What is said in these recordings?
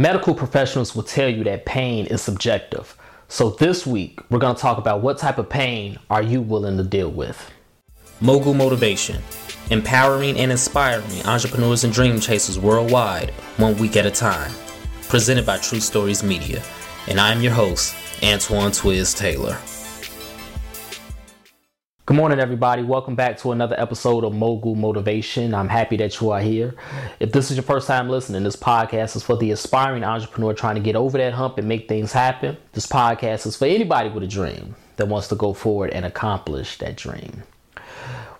Medical professionals will tell you that pain is subjective. So this week, we're going to talk about what type of pain are you willing to deal with. Mogul Motivation, empowering and inspiring entrepreneurs and dream chasers worldwide, one week at a time. Presented by True Stories Media. And I'm your host, Antoine Twiz Taylor. Good morning, everybody. Welcome back to another episode of Mogul Motivation. I'm happy that you are here. If this is your first time listening, this podcast is for the aspiring entrepreneur trying to get over that hump and make things happen. This podcast is for anybody with a dream that wants to go forward and accomplish that dream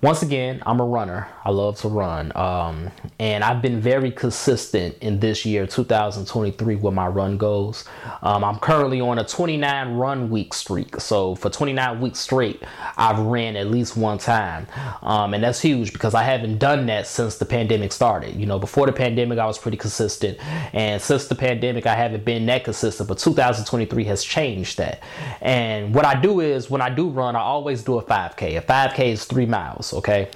once again, I'm a runner. I love to run. Um, and I've been very consistent in this year, 2023, with my run goals. Um, I'm currently on a 29 run week streak. So for 29 weeks straight, I've ran at least one time. Um, and that's huge because I haven't done that since the pandemic started. You know, before the pandemic, I was pretty consistent. And since the pandemic, I haven't been that consistent. But 2023 has changed that. And what I do is when I do run, I always do a 5K. A 5K is three miles okay?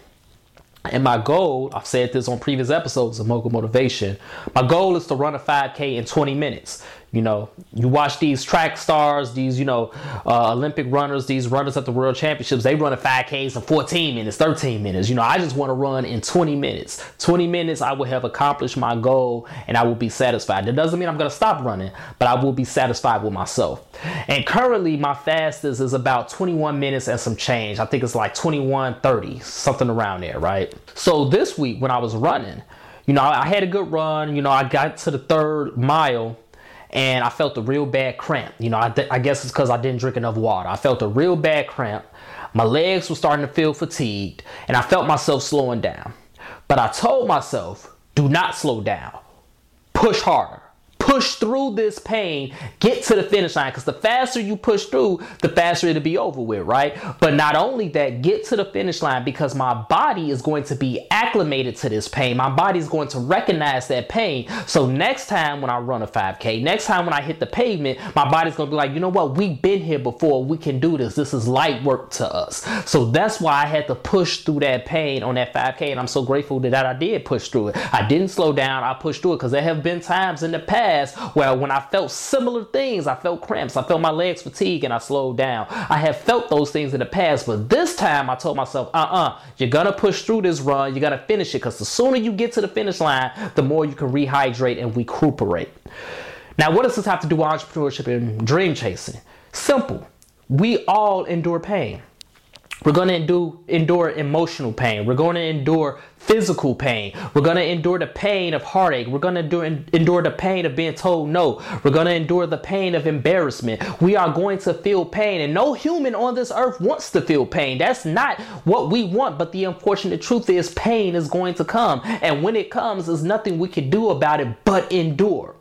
And my goal, I've said this on previous episodes of Mogul Motivation, my goal is to run a 5K in 20 minutes. You know, you watch these track stars, these, you know, uh, Olympic runners, these runners at the World Championships, they run a 5Ks in 14 minutes, 13 minutes. You know, I just want to run in 20 minutes. 20 minutes, I will have accomplished my goal and I will be satisfied. That doesn't mean I'm going to stop running, but I will be satisfied with myself. And currently, my fastest is about 21 minutes and some change. I think it's like 21, 30, something around there, right? So this week, when I was running, you know, I had a good run. You know, I got to the third mile and I felt a real bad cramp. You know, I, th- I guess it's because I didn't drink enough water. I felt a real bad cramp. My legs were starting to feel fatigued, and I felt myself slowing down. But I told myself, do not slow down. Push harder push through this pain, get to the finish line. Because the faster you push through, the faster it'll be over with, right? But not only that, get to the finish line because my body is going to be acclimated to this pain. My body is going to recognize that pain. So next time when I run a 5K, next time when I hit the pavement, my body's going to be like, you know what? We've been here before. We can do this. This is light work to us. So that's why I had to push through that pain on that 5K. And I'm so grateful that I did push through it. I didn't slow down. I pushed through it because there have been times in the past past where when I felt similar things, I felt cramps, I felt my legs fatigue, and I slowed down. I have felt those things in the past, but this time I told myself, uh uh-uh, uh, you are gonna push through this run, you gotta finish it, because the sooner you get to the finish line, the more you can rehydrate and recuperate. Now, what does this have to do with entrepreneurship and dream chasing? Simple. We all endure pain. We're going to endure, emotional pain. We're going to endure physical pain. We're going to endure the pain of heartache. We're going to endure, endure the pain of being told no. We're going to endure the pain of embarrassment. We are going to feel pain. And no human on this earth wants to feel pain. That's not what we want. But the unfortunate truth is, pain is going to come. And when it comes, there's nothing we can do about it but endure.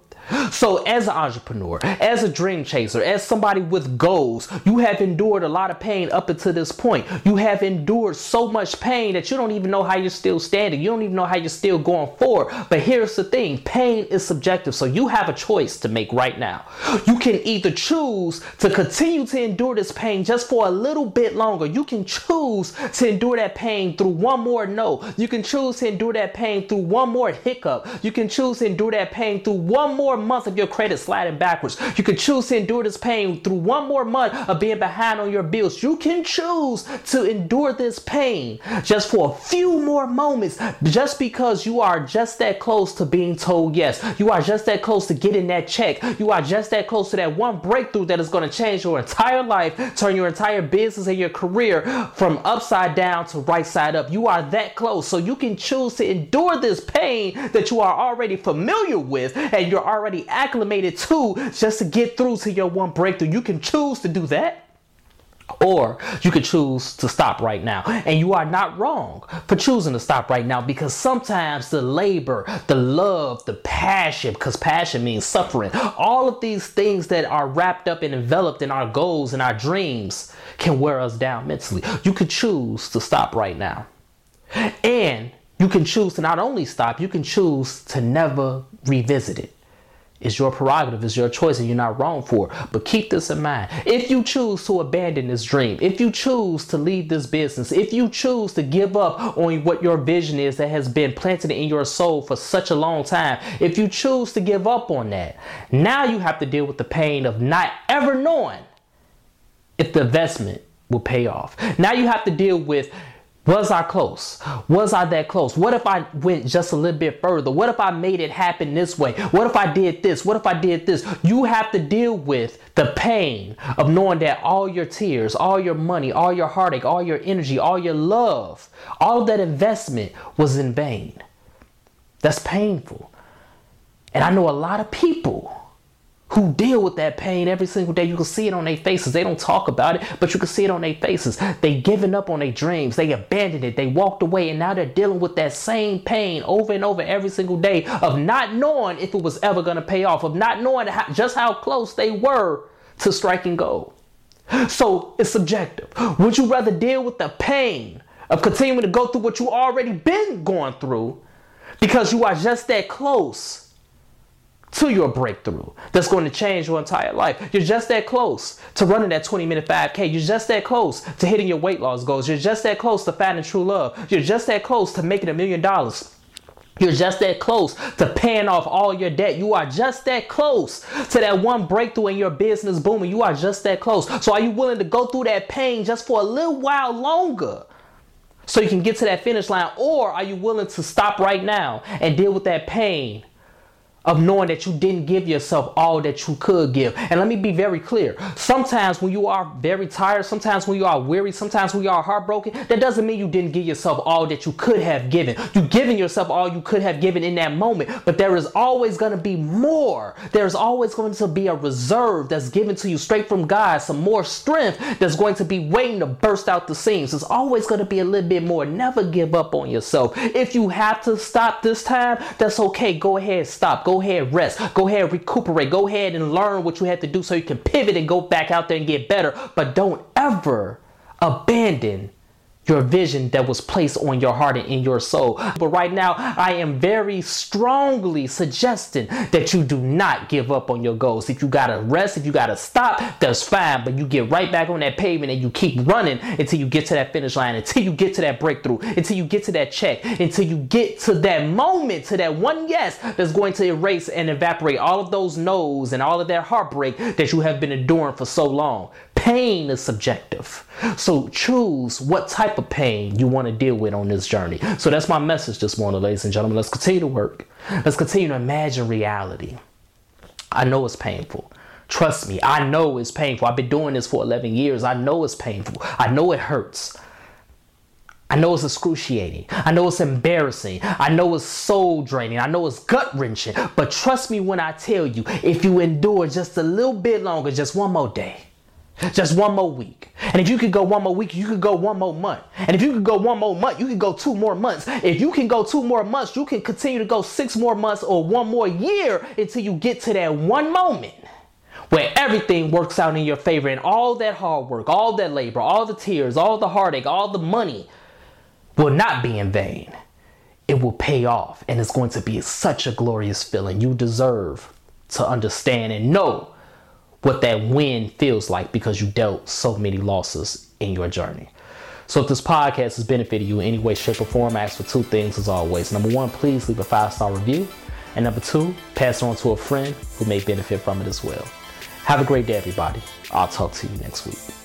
So, as an entrepreneur, as a dream chaser, as somebody with goals, you have endured a lot of pain up until this point. You have endured so much pain that you don't even know how you're still standing. You don't even know how you're still going forward. But here's the thing pain is subjective. So, you have a choice to make right now. You can either choose to continue to endure this pain just for a little bit longer. You can choose to endure that pain through one more no. You can choose to endure that pain through one more hiccup. You can choose to endure that pain through one more month of your credit sliding backwards. You can choose to endure this pain through one more month of being behind on your bills. You can choose to endure this pain just for a few more moments just because you are just that close to being told yes. You are just that close to getting that check. You are just that close to that one breakthrough that is going to change your entire life, turn your entire business and your career from upside down to right side up. You are that close. So you can choose to endure this pain that you are already familiar with and you're already already acclimated to just to get through to your one breakthrough. You can choose to do that. Or you could choose to stop right now. And you are not wrong for choosing to stop right now because sometimes the labor, the love, the passion, because passion means suffering, all of these things that are wrapped up and enveloped in our goals and our dreams can wear us down mentally. You could choose to stop right now. And you can choose to not only stop, you can choose to never revisit it. It's your prerogative, it's your choice, and you're not wrong for it. But keep this in mind. If you choose to abandon this dream, if you choose to leave this business, if you choose to give up on what your vision is that has been planted in your soul for such a long time, if you choose to give up on that, now you have to deal with the pain of not ever knowing if the investment will pay off. Now you have to deal with was I close? Was I that close? What if I went just a little bit further? What if I made it happen this way? What if I did this? What if I did this? You have to deal with the pain of knowing that all your tears, all your money, all your heartache, all your energy, all your love, all that investment was in vain. That's painful. And I know a lot of people who deal with that pain every single day. You can see it on their faces. They don't talk about it, but you can see it on their faces. They given up on their dreams. They abandoned it. They walked away, and now they're dealing with that same pain over and over every single day of not knowing if it was ever going to pay off, of not knowing how, just how close they were to striking gold. So it's subjective. Would you rather deal with the pain of continuing to go through what you already been going through because you are just that close? To your breakthrough that's going to change your entire life. You're just that close to running that 20 minute 5K. You're just that close to hitting your weight loss goals. You're just that close to finding true love. You're just that close to making a million dollars. You're just that close to paying off all your debt. You are just that close to that one breakthrough in your business booming. You are just that close. So, are you willing to go through that pain just for a little while longer? So you can get to that finish line, or are you willing to stop right now and deal with that pain of knowing that you didn't give yourself all that you could give. And let me be very clear. Sometimes when you are very tired, sometimes when you are weary, sometimes when you are heartbroken, that doesn't mean you didn't give yourself all that you could have given. You giving yourself all you could have given in that moment, but there is always going to be more. There's always going to be a reserve that's given to you straight from God, some more strength that's going to be waiting to burst out the seams. There's always going to be a little bit more. Never give up on yourself. If you have to stop this time, that's okay. Go ahead, stop. Go Go ahead, rest. Go ahead, recuperate. Go ahead and learn what you have to do so you can pivot and go back out there and get better. But don't ever abandon your vision that was placed on your heart and in your soul. But right now, I am very strongly suggesting that you do not give up on your goals. If you gotta rest, if you gotta stop, that's fine. But you get right back on that pavement and you keep running until you get to that finish line, until you get to that breakthrough, until you get to that check, until you get to that moment, to that one yes that's going to erase and evaporate all of those no's and all of that heartbreak that you have been enduring for so long. Pain is subjective. So choose what type of pain you want to deal with on this journey. So that's my message this morning, ladies and gentlemen. Let's continue to work. Let's continue to imagine reality. I know it's painful. Trust me, I know it's painful. I've been doing this for 11 years. I know it's painful. I know it hurts. I know it's excruciating. I know it's embarrassing. I know it's soul draining. I know it's gut wrenching. But trust me when I tell you, if you endure just a little bit longer, just one more day, just one more week. And if you could go one more week, you could go one more month. And if you could go one more month, you could go two more months. If you can go two more months, you can continue to go six more months or one more year until you get to that one moment where everything works out in your favor and all that hard work, all that labor, all the tears, all the heartache, all the money will not be in vain. It will pay off and it's going to be such a glorious feeling. You deserve to understand and know what that win feels like because you dealt so many losses in your journey. So if this podcast has benefited you in any way, shape, or form, I ask for two things as always. Number one, please leave a five star review. And number two, pass it on to a friend who may benefit from it as well. Have a great day, everybody. I'll talk to you next week.